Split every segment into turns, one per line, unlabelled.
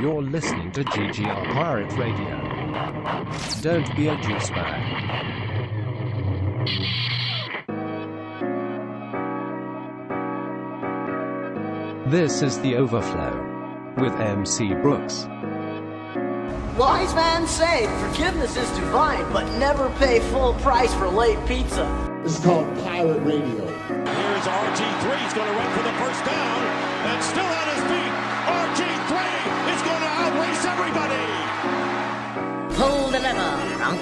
You're listening to GGR Pirate Radio. Don't be a juice bag. This is The Overflow with MC Brooks.
Wise man say forgiveness is divine, but never pay full price for late pizza.
This is called Pirate Radio.
Here's RG3. He's going to run for the first down and still on his feet. RG3 is going to outrace everybody.
Pull the lever, Bronc.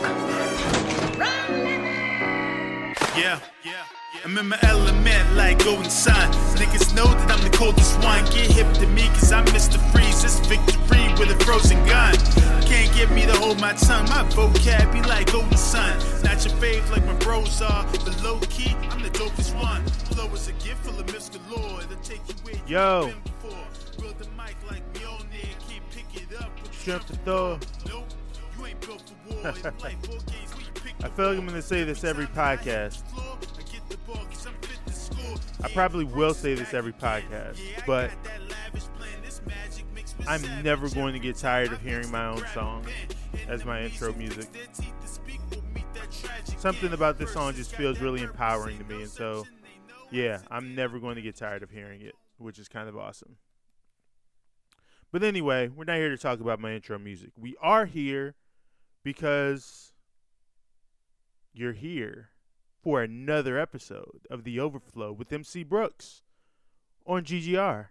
Yeah, yeah. I'm in my element like golden sun. Niggas know that I'm the coldest one. Get hip to me, cause I'm Mr. Freeze. This victory with a frozen gun. Can't get me to hold my tongue. My vocab be like golden sun. Not your fave like my bros are. But low key, I'm the dopest one. Flow is a gift full of Mr. Lord. It'll take you where you
Yo.
Build the mic like Mjolnir. Can't pick it up. with
Shrimp
the
to Thor.
Nope, you ain't built for war. In life, war games you pick
I feel like I'm gonna say this every podcast. I probably will say this every podcast, but I'm never going to get tired of hearing my own song as my intro music. Something about this song just feels really empowering to me, and so yeah, I'm never going to get tired of hearing it, which is kind of awesome. But anyway, we're not here to talk about my intro music. We are here because you're here for another episode of The Overflow with MC Brooks on GGR.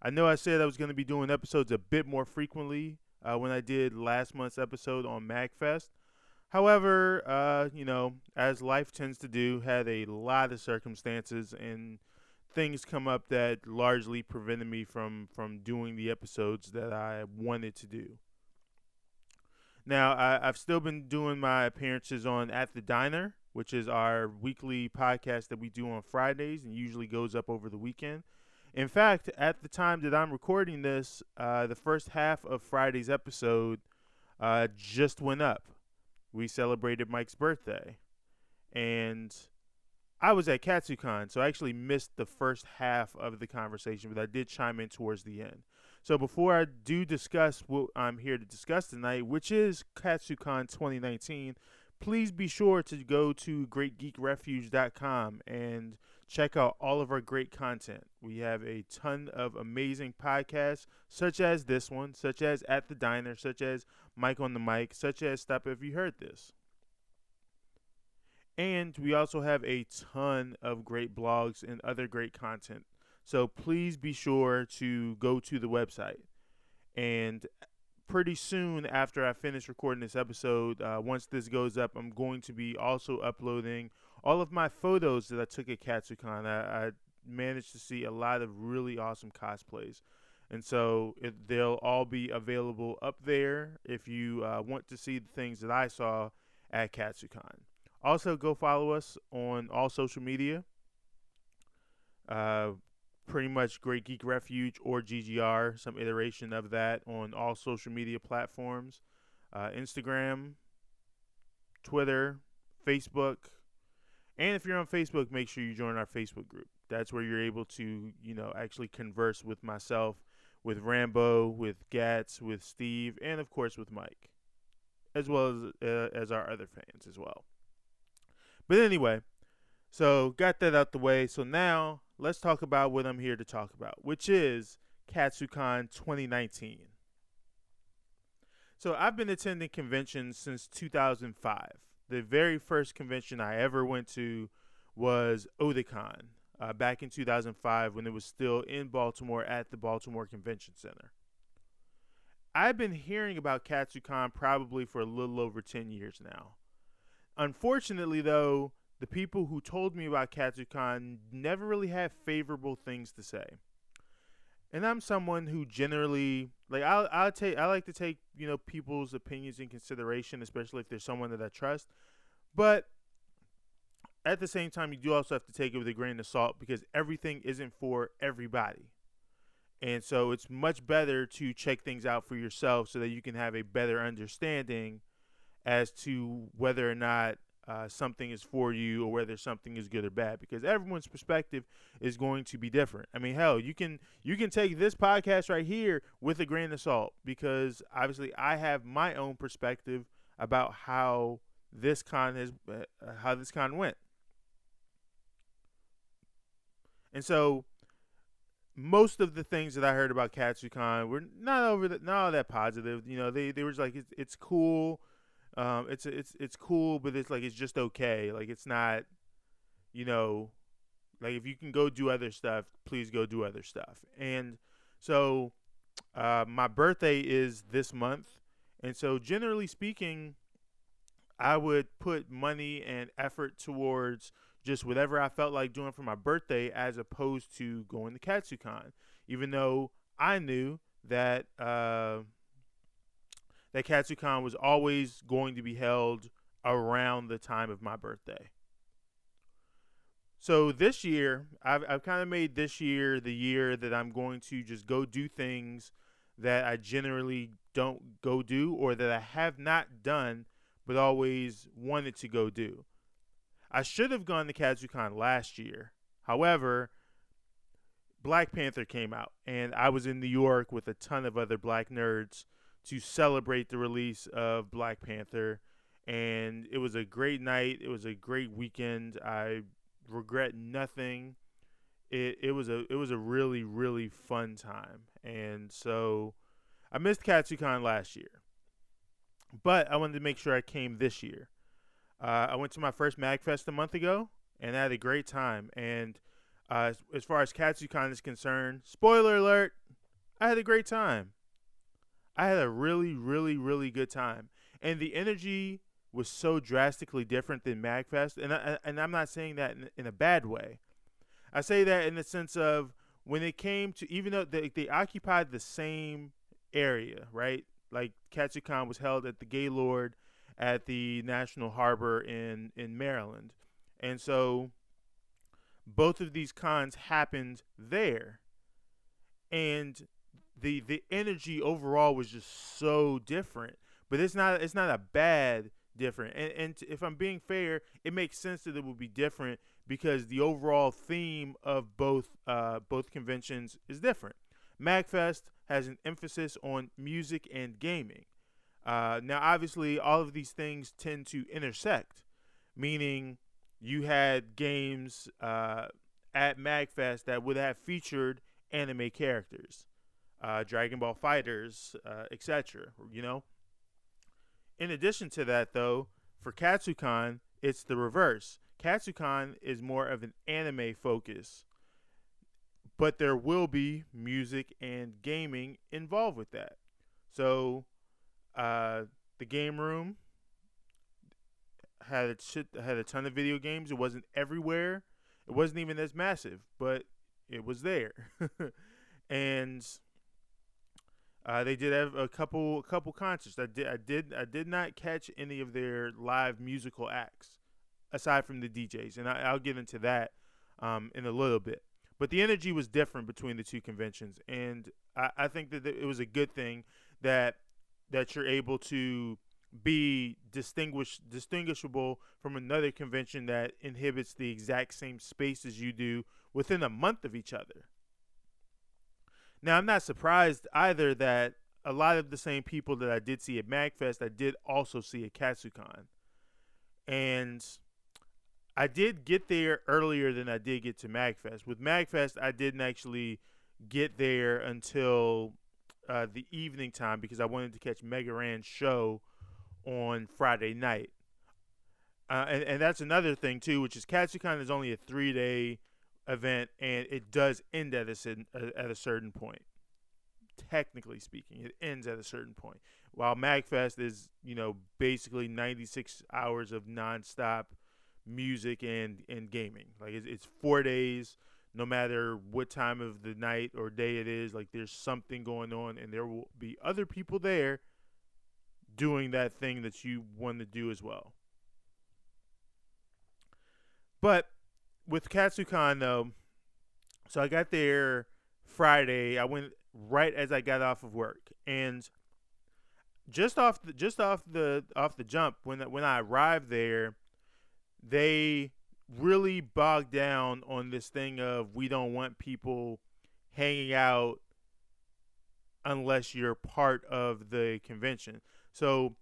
I know I said I was going to be doing episodes a bit more frequently uh, when I did last month's episode on MagFest. However, uh, you know, as life tends to do, had a lot of circumstances and things come up that largely prevented me from from doing the episodes that I wanted to do. Now, I, I've still been doing my appearances on At the Diner, which is our weekly podcast that we do on Fridays and usually goes up over the weekend. In fact, at the time that I'm recording this, uh, the first half of Friday's episode uh, just went up. We celebrated Mike's birthday. And I was at KatsuCon, so I actually missed the first half of the conversation, but I did chime in towards the end. So before I do discuss what I'm here to discuss tonight, which is KatsuCon 2019, please be sure to go to greatgeekrefuge.com and check out all of our great content. We have a ton of amazing podcasts, such as this one, such as At the Diner, such as Mike on the Mic, such as Stop If You Heard This. And we also have a ton of great blogs and other great content. So please be sure to go to the website. And pretty soon after I finish recording this episode, uh, once this goes up, I'm going to be also uploading all of my photos that I took at KatsuCon. I, I managed to see a lot of really awesome cosplays. And so it, they'll all be available up there if you uh, want to see the things that I saw at KatsuCon. Also, go follow us on all social media. Uh, pretty much Great Geek Refuge or GGR, some iteration of that on all social media platforms uh, Instagram, Twitter, Facebook. And if you're on Facebook, make sure you join our Facebook group. That's where you're able to, you know, actually converse with myself, with Rambo, with Gats, with Steve, and of course with Mike, as well as uh, as our other fans as well. But anyway, so got that out the way. So now let's talk about what I'm here to talk about, which is KatsuCon 2019. So I've been attending conventions since 2005. The very first convention I ever went to was Otakon uh, back in 2005 when it was still in Baltimore at the Baltimore Convention Center. I've been hearing about KatsuCon probably for a little over 10 years now. Unfortunately, though, the people who told me about KatsuCon never really had favorable things to say. And I'm someone who generally like I'll I'll take I like to take, you know, people's opinions in consideration, especially if there's someone that I trust. But at the same time you do also have to take it with a grain of salt because everything isn't for everybody. And so it's much better to check things out for yourself so that you can have a better understanding as to whether or not uh, something is for you or whether something is good or bad because everyone's perspective is going to be different. I mean, hell, you can you can take this podcast right here with a grain of salt because obviously I have my own perspective about how this con has uh, how this con went. And so most of the things that I heard about KatsuCon were not over the, not all that positive. You know, they they were like it's, it's cool, um, it's it's it's cool, but it's like it's just okay. Like it's not, you know, like if you can go do other stuff, please go do other stuff. And so, uh, my birthday is this month, and so generally speaking, I would put money and effort towards just whatever I felt like doing for my birthday as opposed to going to KatsuCon. Even though I knew that uh, that KatsuCon was always going to be held around the time of my birthday. So this year, I've, I've kind of made this year the year that I'm going to just go do things that I generally don't go do or that I have not done but always wanted to go do. I should have gone to KatsuCon last year. However, Black Panther came out, and I was in New York with a ton of other black nerds to celebrate the release of Black Panther. And it was a great night. It was a great weekend. I regret nothing. It it was a it was a really really fun time. And so I missed KatsuCon last year, but I wanted to make sure I came this year. Uh, I went to my first MagFest a month ago, and I had a great time. And uh, as far as KatsuCon is concerned, spoiler alert, I had a great time. I had a really, really, really good time, and the energy was so drastically different than MagFest. And I, and I'm not saying that in, in a bad way. I say that in the sense of when it came to even though they, they occupied the same area, right? Like KatsuCon was held at the Gaylord at the National Harbor in in Maryland, and so both of these cons happened there, and the the energy overall was just so different. But it's not it's not a bad different. And, and if I'm being fair, it makes sense that it would be different because the overall theme of both uh, both conventions is different. MagFest has an emphasis on music and gaming. Uh, now, obviously, all of these things tend to intersect, meaning you had games uh, at MagFest that would have featured anime characters, uh, Dragon Ball FighterZ, uh, etc. You know. In addition to that, though, for KatsuCon, it's the reverse. KatsuCon is more of an anime focus, but there will be music and gaming involved with that. So uh, the game room had a shit, had a ton of video games. It wasn't everywhere. It wasn't even as massive, but it was there. and uh, they did have a couple a couple concerts. I did I did I did not catch any of their live musical acts aside from the DJs, and I, will get into that um, in a little bit. But the energy was different between the two conventions, and I, I think that it was a good thing that that you're able to be distinguish distinguishable from another convention that inhibits the exact same space as you do within a month of each other. Now, I'm not surprised either that a lot of the same people that I did see at MagFest, I did also see at KatsuCon. And I did get there earlier than I did get to MagFest. With MagFest, I didn't actually get there until uh, the evening time because I wanted to catch Mega Ran's show on Friday night. Uh, and, and that's another thing too, which is KatsuCon is only a three day event, and it does end at a uh, at a certain point. Technically speaking, it ends at a certain point. While Magfest is, you know, basically 96 hours of nonstop music and and gaming. Like it's, it's four days no matter what time of the night or day it is, like there's something going on, and there will be other people there doing that thing that you want to do as well. But with Katsucon though, so I got there Friday. I went right as I got off of work, and just off the just off the off the jump when when I arrived there, they really bogged down on this thing of we don't want people hanging out unless you're part of the convention. So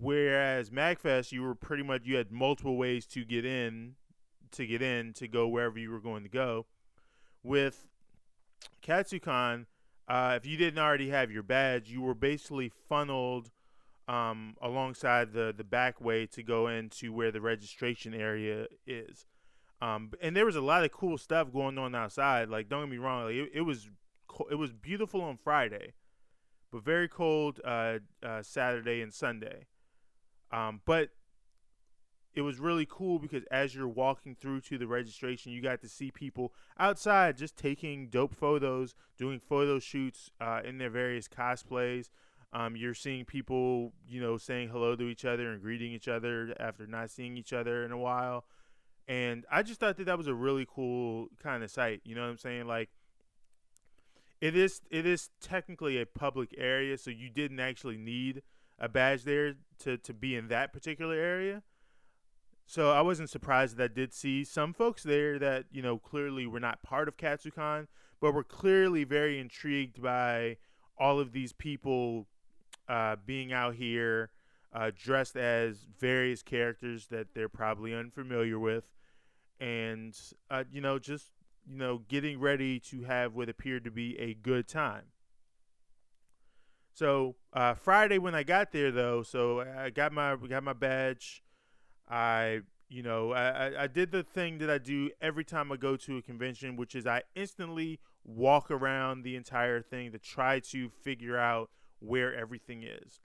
whereas MagFest you were pretty much you had multiple ways to get in to get in to go wherever you were going to go. With Katsucon, uh, if you didn't already have your badge, you were basically funneled um, alongside the the back way to go into where the registration area is. Um, and there was a lot of cool stuff going on outside. Like, don't get me wrong, like, it, it was it was beautiful on Friday, but very cold uh, uh, Saturday and Sunday. Um, but it was really cool because as you're walking through to the registration, you got to see people outside just taking dope photos, doing photo shoots uh, in their various cosplays. Um, you're seeing people, you know, saying hello to each other and greeting each other after not seeing each other in a while. And I just thought that that was a really cool kind of sight. You know what I'm saying? Like, it is it is technically a public area, so you didn't actually need a badge there to to be in that particular area. So I wasn't surprised that I did see some folks there that you know clearly were not part of Katsucon, but were clearly very intrigued by all of these people uh, being out here uh, dressed as various characters that they're probably unfamiliar with, and uh, you know just you know getting ready to have what appeared to be a good time. So uh, Friday when I got there though, so I got my got my badge. I you know I, I did the thing that I do every time I go to a convention, which is I instantly walk around the entire thing to try to figure out where everything is.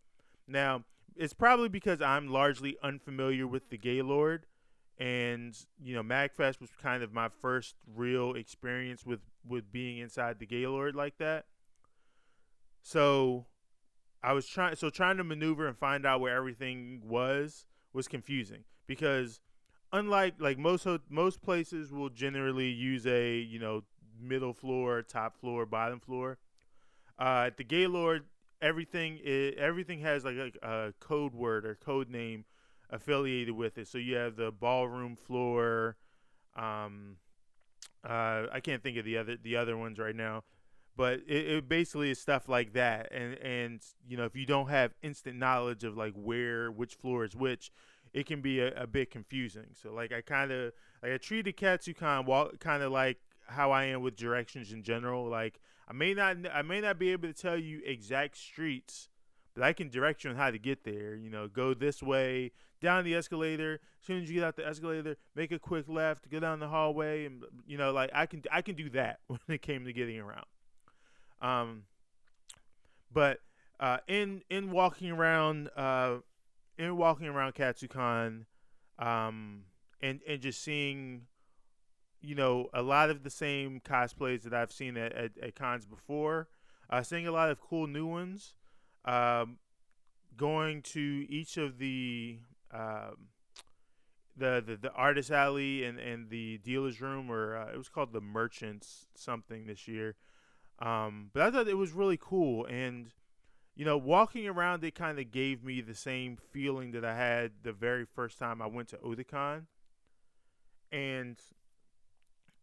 Now, it's probably because I'm largely unfamiliar with the Gaylord, and you know, Magfest was kind of my first real experience with with being inside the Gaylord like that. So, I was trying so trying to maneuver and find out where everything was was confusing because unlike like most most places will generally use a you know middle floor, top floor, bottom floor. Uh, at the Gaylord, everything everything has like a, a, code word or code name affiliated with it. So you have the ballroom floor. Um, uh, I can't think of the other the other ones right now, but it, it, basically is stuff like that. And and you know if you don't have instant knowledge of like where which floor is which, it can be a, a bit confusing. So like I kind of like I treated kind walk kind of like how I am with directions in general. Like I may not I may not be able to tell you exact streets, but I can direct you on how to get there. You know, go this way, down the escalator. As soon as you get out the escalator, make a quick left, go down the hallway, and you know, like I can I can do that when it came to getting around. Um, but uh, in in walking around uh, in walking around Katsucon, um, and and just seeing you know, a lot of the same cosplays that I've seen at, at, at cons before. Uh, seeing a lot of cool new ones. Um, going to each of the um, the, the the artist alley and, and the dealer's room, or uh, it was called the merchants something this year. Um, but I thought it was really cool, and you know, walking around it kind of gave me the same feeling that I had the very first time I went to Otakon. And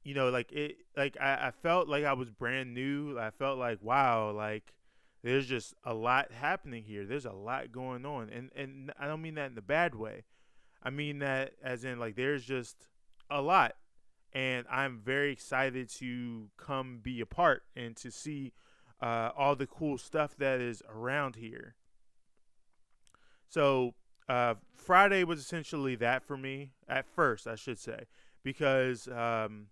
you know, like it, like I, I felt like I was brand new. I felt like, wow, like there's just a lot happening here. There's a lot going on, and and I don't mean that in the bad way. I mean that as in like there's just a lot, and I'm very excited to come be a part and to see uh, all the cool stuff that is around here. So uh, Friday was essentially that for me at first, I should say, because um,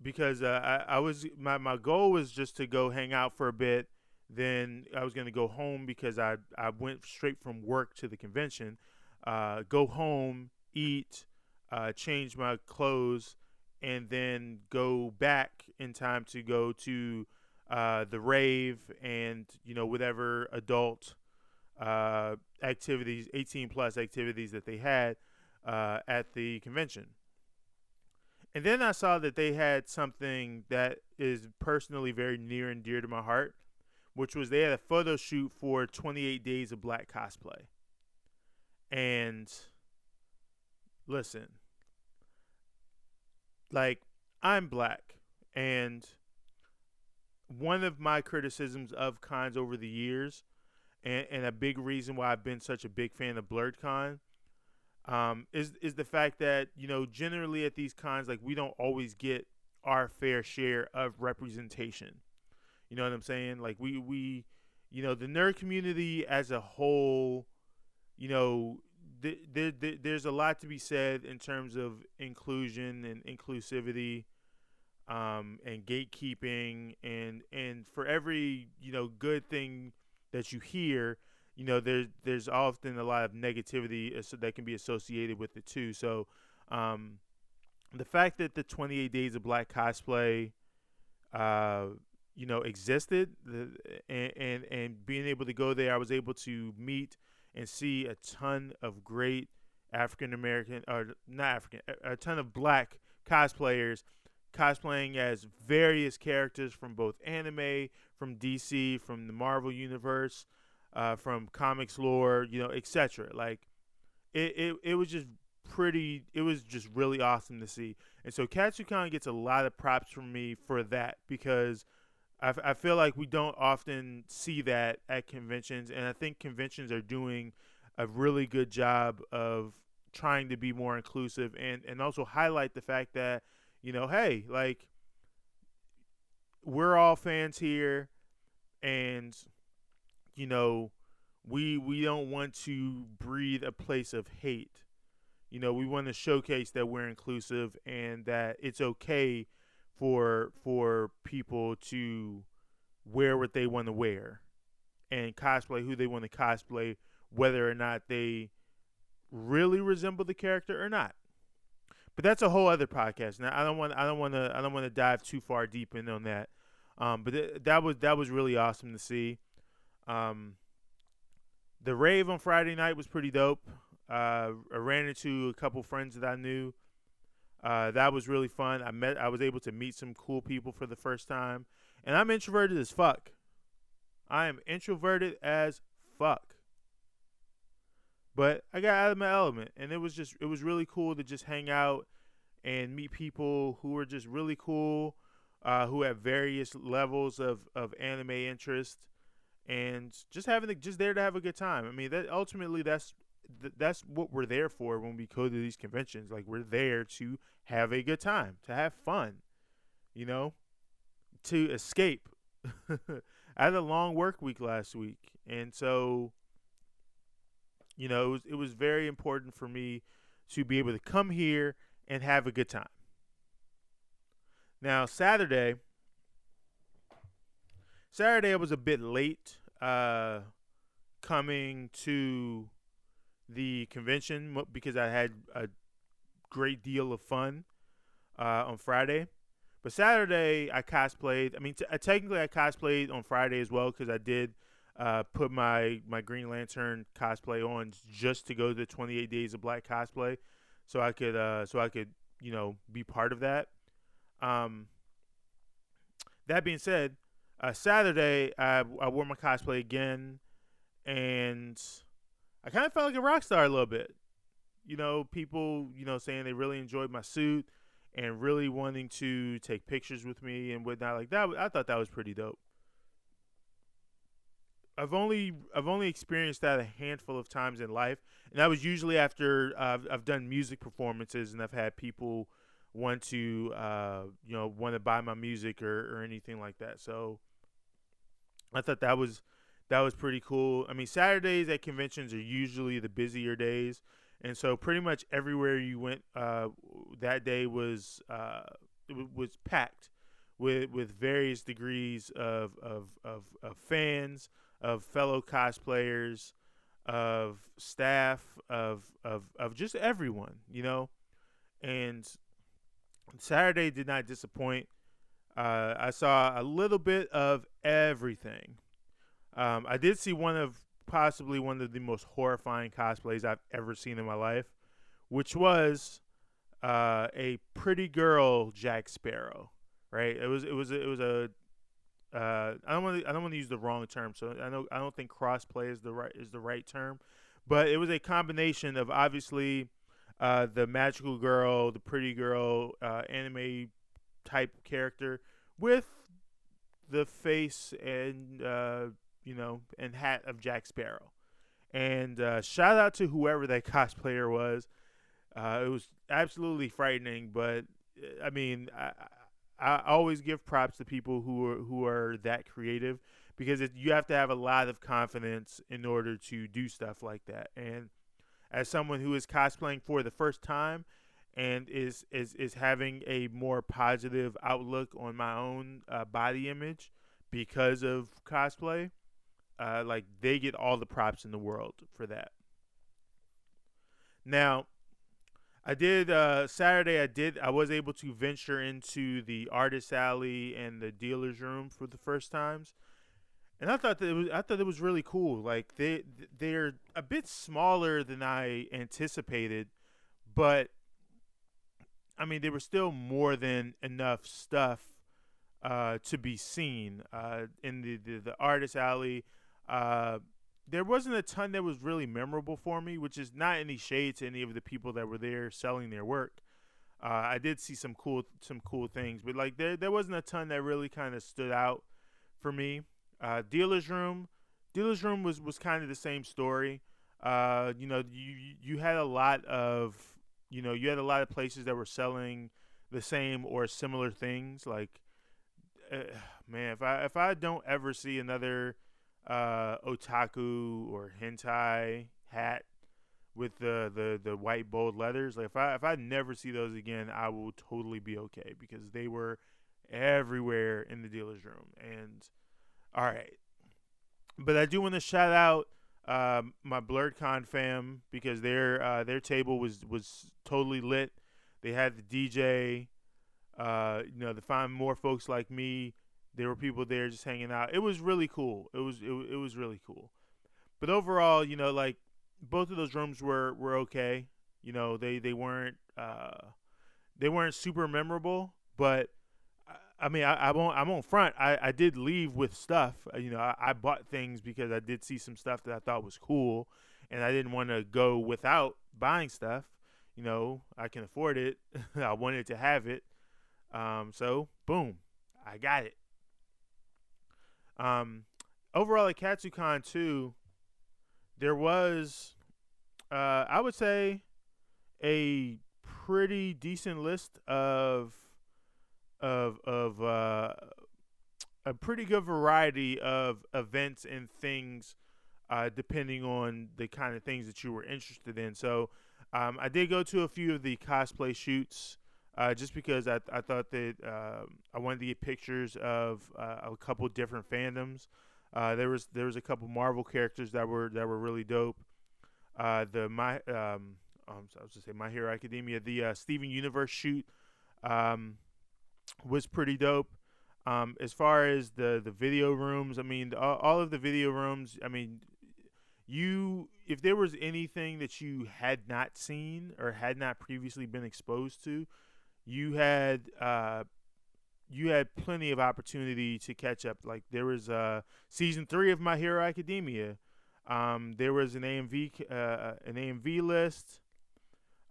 because uh, I, I was my, my goal was just to go hang out for a bit. Then I was going to go home because I, I went straight from work to the convention. Uh, go home, eat, uh, change my clothes, and then go back in time to go to uh, the rave and you know whatever adult uh, activities, 18 plus activities that they had uh, at the convention. And then I saw that they had something that is personally very near and dear to my heart, which was they had a photo shoot for 28 Days of Black Cosplay. And listen, like I'm black, and one of my criticisms of cons over the years, and, and a big reason why I've been such a big fan of BlerdCon, um, is is the fact that you know generally at these cons, like we don't always get our fair share of representation. You know what I'm saying? Like we we, you know, the nerd community as a whole, you know, th- th- th- there's a lot to be said in terms of inclusion and inclusivity um, and gatekeeping and and for every you know good thing that you hear you know there's there's often a lot of negativity that can be associated with it too. So um, the fact that the 28 days of black cosplay uh, you know existed the, and, and and being able to go there i was able to meet and see a ton of great african american or not african a, a ton of black cosplayers cosplaying as various characters from both anime, from DC, from the Marvel universe, uh, from comics lore, you know, etc. Like it, it, it was just pretty. It was just really awesome to see. And so Katsucon gets a lot of props from me for that because I, I feel like we don't often see that at conventions, and I think conventions are doing a really good job of trying to be more inclusive and and also highlight the fact that you know, hey, like we're all fans here and you know, we we don't want to breathe a place of hate. You know, we want to showcase that we're inclusive and that it's okay for for people to wear what they want to wear and cosplay who they want to cosplay whether or not they really resemble the character or not. But that's a whole other podcast. Now I don't want I don't want to I don't want to dive too far deep in on that. Um, but th- that was that was really awesome to see. Um, the rave on Friday night was pretty dope. Uh, I ran into a couple friends that I knew. Uh, that was really fun. I met I was able to meet some cool people for the first time. And I'm introverted as fuck. I am introverted as fuck but I got out of my element, and it was just it was really cool to just hang out and meet people who were just really cool, uh, who have various levels of of anime interest, and just having the, just there to have a good time. I mean, that ultimately that's that's what we're there for when we go to these conventions. Like we're there to have a good time, to have fun, you know, to escape. I had a long work week last week, and so you know, it was it was very important for me to be able to come here and have a good time. Now, Saturday, Saturday I was a bit late uh, coming to the convention because I had a great deal of fun uh, on Friday. But Saturday I cosplayed. I mean, t- technically I cosplayed on Friday as well because I did – uh, put my my Green Lantern cosplay on just to go to the 28 Days of Black cosplay, so I could uh, so I could you know be part of that. Um, that being said, uh, Saturday I, I wore my cosplay again, and I kind of felt like a rock star a little bit. You know, people you know saying they really enjoyed my suit and really wanting to take pictures with me and whatnot like that. I thought that was pretty dope. I've only I've only experienced that a handful of times in life, and that was usually after uh, I've done music performances and I've had people want to uh, you know want to buy my music or, or anything like that. So I thought that was that was pretty cool. I mean, Saturdays at conventions are usually the busier days, and so pretty much everywhere you went uh, that day was uh, was packed with with various degrees of of, of, of fans of fellow cosplayers, of staff, of of of just everyone, you know. And Saturday did not disappoint. Uh, I saw a little bit of everything. Um, I did see one of possibly one of the most horrifying cosplays I've ever seen in my life, which was uh, a pretty girl Jack Sparrow. Right? It was it was it was a uh, I don't want to I don't want to use the wrong term, so I know I don't think crossplay is the right is the right term, but it was a combination of obviously uh, the magical girl, the pretty girl, uh, anime type character with the face and uh, you know and hat of Jack Sparrow. And uh, shout out to whoever that cosplayer was. Uh, it was absolutely frightening, but I mean, I, I always give props to people who are who are that creative because it, you have to have a lot of confidence in order to do stuff like that. And as someone who is cosplaying for the first time and is is is having a more positive outlook on my own uh, body image because of cosplay, uh, like they get all the props in the world for that. Now, I did uh, Saturday. I did. I was able to venture into the artist alley and the dealer's room for the first times, and I thought that it was. I thought it was really cool. Like they they're a bit smaller than I anticipated, but I mean there was still more than enough stuff uh, to be seen uh, in the, the the artist alley. There wasn't a ton that was really memorable for me, which is not any shade to any of the people that were there selling their work. Uh, I did see some cool some cool things, but like there there wasn't a ton that really kind of stood out for me. Uh, dealer's room, dealer's room was was kind of the same story. Uh, you know, you you had a lot of you know you had a lot of places that were selling the same or similar things. Like, uh, man, if I if I don't ever see another uh, otaku or hentai hat with the, the, the white bold letters. Like if I if I never see those again, I will totally be okay because they were everywhere in the dealer's room. And all right, but I do want to shout out um, my BlerdCon fam because their uh, their table was was totally lit. They had the DJ. Uh, you know, to find more folks like me there were people there just hanging out. It was really cool. It was it, it was really cool. But overall, you know, like both of those rooms were were okay. You know, they they weren't uh, they weren't super memorable, but I mean, I, I won't. I'm on front. I, I did leave with stuff. Uh, you know, I, I bought things because I did see some stuff that I thought was cool, and I didn't want to go without buying stuff. You know, I can afford it. I wanted to have it. Um, so boom, I got it. Um, overall at Katsucon 2, there was, uh, I would say, a pretty decent list of of of uh, a pretty good variety of events and things, uh, depending on the kind of things that you were interested in. So, um, I did go to a few of the cosplay shoots uh, just because I, I thought that uh, I wanted to get pictures of uh, a couple different fandoms. Uh, there was there was a couple Marvel characters that were that were really dope. Uh, the my um, um, I was to say My Hero Academia, the Steven Universe shoot um, was pretty dope. Um, as far as the the video rooms, I mean, all of the video rooms, I mean, you if there was anything that you had not seen or had not previously been exposed to, you had uh, you had plenty of opportunity to catch up. Like there was uh, season three of My Hero Academia. Um, there was an AMV uh, an AMV list.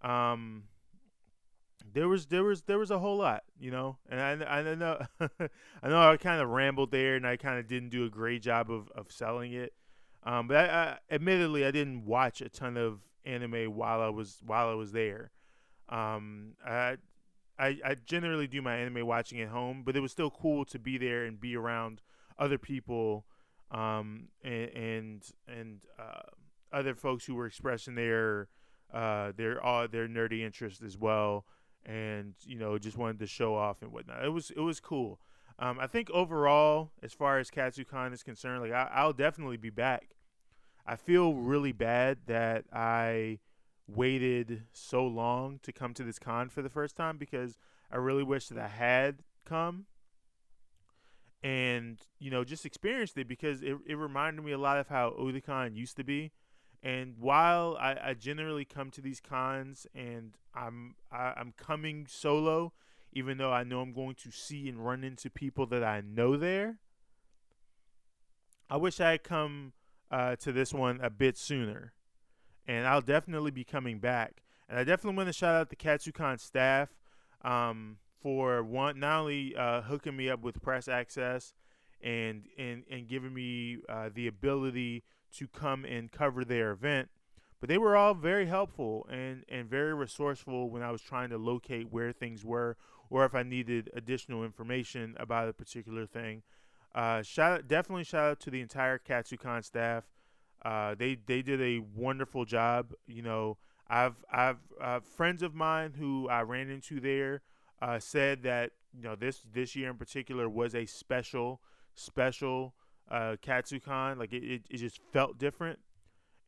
Um, there was there was there was a whole lot, you know, and I, I know I know I kind of rambled there, and I kind of didn't do a great job of, of selling it. Um, but I, I, admittedly, I didn't watch a ton of anime while I was while I was there. Um, I I, I generally do my anime watching at home, but it was still cool to be there and be around other people um, and and, and uh, other folks who were expressing their uh, their uh, their nerdy interest as well, and you know just wanted to show off and whatnot. It was it was cool. Um, I think overall, as far as KatsuCon is concerned, like I, I'll definitely be back. I feel really bad that I waited so long to come to this con for the first time because I really wish that I had come and you know just experienced it because it, it reminded me a lot of how Otakon used to be. And while I, I generally come to these cons and I'm I, I'm coming solo, even though I know I'm going to see and run into people that I know there, I wish I had come uh, to this one a bit sooner and I'll definitely be coming back. And I definitely want to shout out the KatsuCon staff um, for one not only uh, hooking me up with press access and and and giving me uh, the ability to come and cover their event, but they were all very helpful and and very resourceful when I was trying to locate where things were or if I needed additional information about a particular thing. Uh, shout out, definitely shout out to the entire KatsuCon staff. Uh, they they did a wonderful job. You know, I've I've uh, friends of mine who I ran into there uh, said that you know this this year in particular was a special special uh, KatsuCon. Like it, it, it just felt different.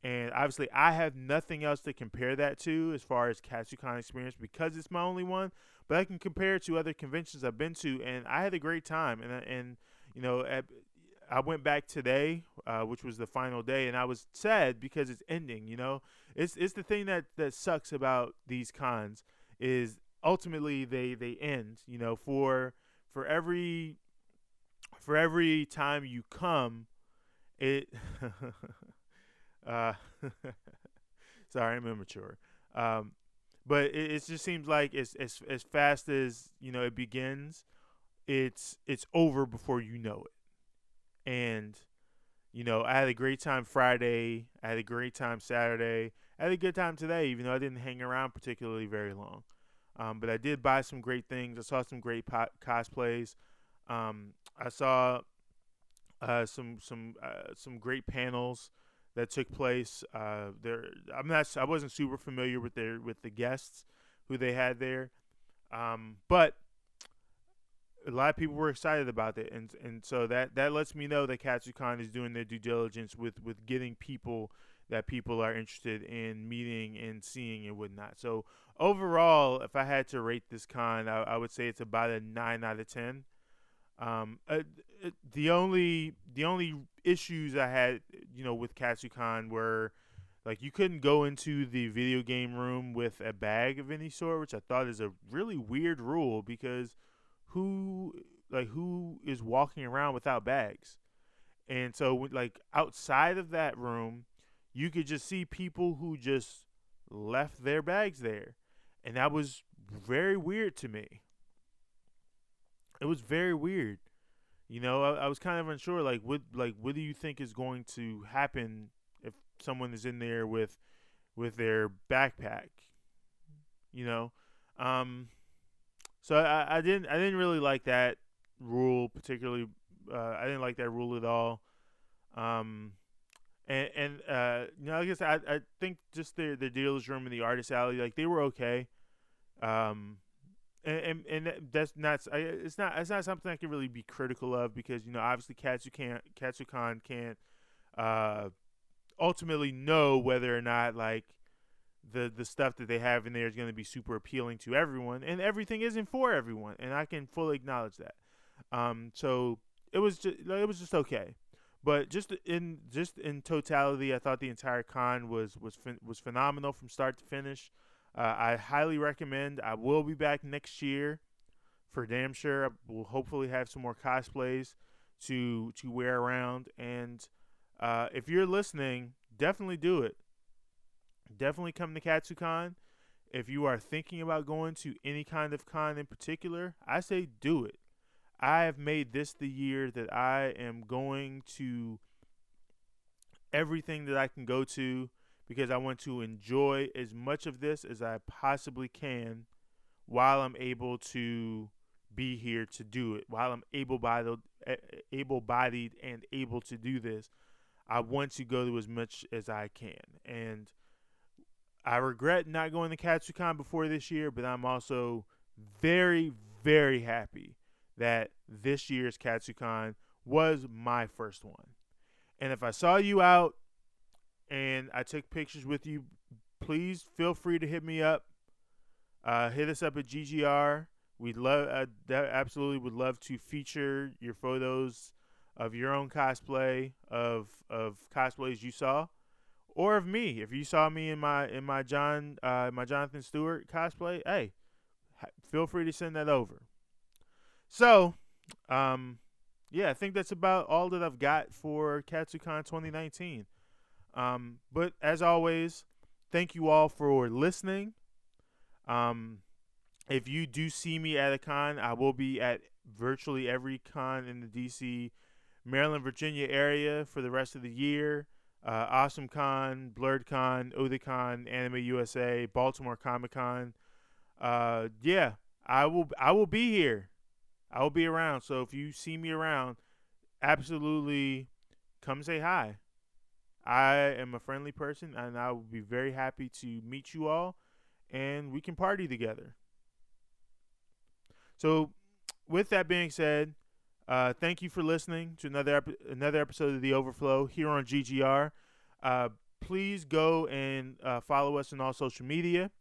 And obviously, I have nothing else to compare that to as far as KatsuCon experience because it's my only one. But I can compare it to other conventions I've been to, and I had a great time. And and you know, at, I went back today, uh, which was the final day, and I was sad because it's ending. You know, it's it's the thing that that sucks about these cons is ultimately they they end. You know, for for every for every time you come, it. uh, sorry, I'm immature. Um, but it, it just seems like it's as as fast as you know it begins, it's it's over before you know it. And you know, I had a great time Friday. I had a great time Saturday. I had a good time today, even though I didn't hang around particularly very long. Um, but I did buy some great things. I saw some great cosplays. Um, I saw uh, some some uh, some great panels that took place. Uh, there, I'm not. I wasn't super familiar with their with the guests who they had there, um, but a lot of people were excited about it, and and so that that lets me know that KatsuCon is doing their due diligence with with getting people that people are interested in meeting and seeing and whatnot. So overall, if I had to rate this con, I, I would say it's about a nine out of ten. Um, uh, uh, the only the only issues I had, you know, with KatsuCon were like you couldn't go into the video game room with a bag of any sort, which I thought is a really weird rule because who like who is walking around without bags? And so like outside of that room, you could just see people who just left their bags there. And that was very weird to me. It was very weird. You know, I, I was kind of unsure. Like, what, like, what do you think is going to happen if someone is in there with, with their backpack? You know, um, so I, I didn't, I didn't really like that rule particularly. Uh, I didn't like that rule at all. Um, and and uh, you know, I guess I I think just the the dealer's room and the artist alley, like they were okay. Um, and, and, and that's not it's not it's not something I can really be critical of because you know obviously Katsu can't KatsuCon can't uh, ultimately know whether or not like the the stuff that they have in there is going to be super appealing to everyone and everything isn't for everyone and I can fully acknowledge that. Um, so it was just it was just okay. But just in just in totality, I thought the entire con was was was phenomenal from start to finish. Uh, I highly recommend. I will be back next year for damn sure. I will hopefully have some more cosplays to to wear around. And uh, if you're listening, definitely do it. Definitely come to KatsuCon. If you are thinking about going to any kind of con in particular, I say do it. I have made this the year that I am going to everything that I can go to because I want to enjoy as much of this as I possibly can while I'm able to be here to do it. While I'm able-bodied, able-bodied and able to do this, I want to go to as much as I can. And I regret not going to KatsuCon before this year, but I'm also very, very happy that this year's KatsuCon was my first one. And if I saw you out and I took pictures with you, please feel free to hit me up. Uh, hit us up at GGR. We'd love, uh, absolutely would love to feature your photos of your own cosplay of of cosplays you saw, or of me. If you saw me in my in my John uh, my Jonathan Stewart cosplay, hey, feel free to send that over. So, um, yeah, I think that's about all that I've got for KatsuCon 2019. Um, but as always, thank you all for listening. Um, if you do see me at a con, I will be at virtually every con in the DC, Maryland, Virginia area for the rest of the year. Uh, awesome Con, BlerdCon, Otakon, Anime USA, Baltimore Comic Con. Uh, yeah, I will. I will be here. I will be around. So if you see me around, absolutely come say hi. I am a friendly person, and I will be very happy to meet you all, and we can party together. So, with that being said, uh, thank you for listening to another ep- another episode of the Overflow here on GGR. Uh, please go and uh, follow us on all social media.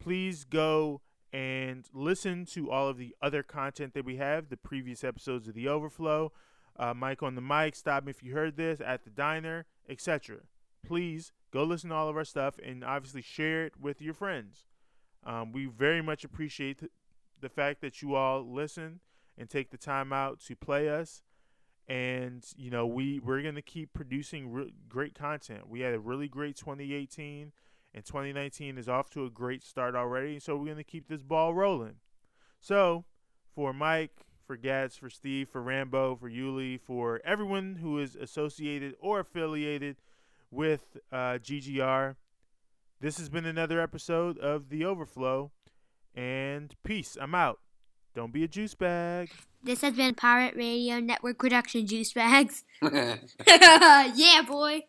Please go and listen to all of the other content that we have, the previous episodes of the Overflow, uh, Mike on the mic, stop me if you heard this at the diner, etc. Please go listen to all of our stuff and obviously share it with your friends. Um, we very much appreciate th- the fact that you all listen and take the time out to play us. And you know we we're gonna keep producing re- great content. We had a really great 2018, and 2019 is off to a great start already. So we're gonna keep this ball rolling. So for Mike, for Gads, for Steve, for Rambo, for Yuli, for everyone who is associated or affiliated with uh, GGR, this has been another episode of The Overflow. And peace. I'm out. Don't be a juice bag.
This has been Pirate Radio Network Production Juice Bags. yeah, boy.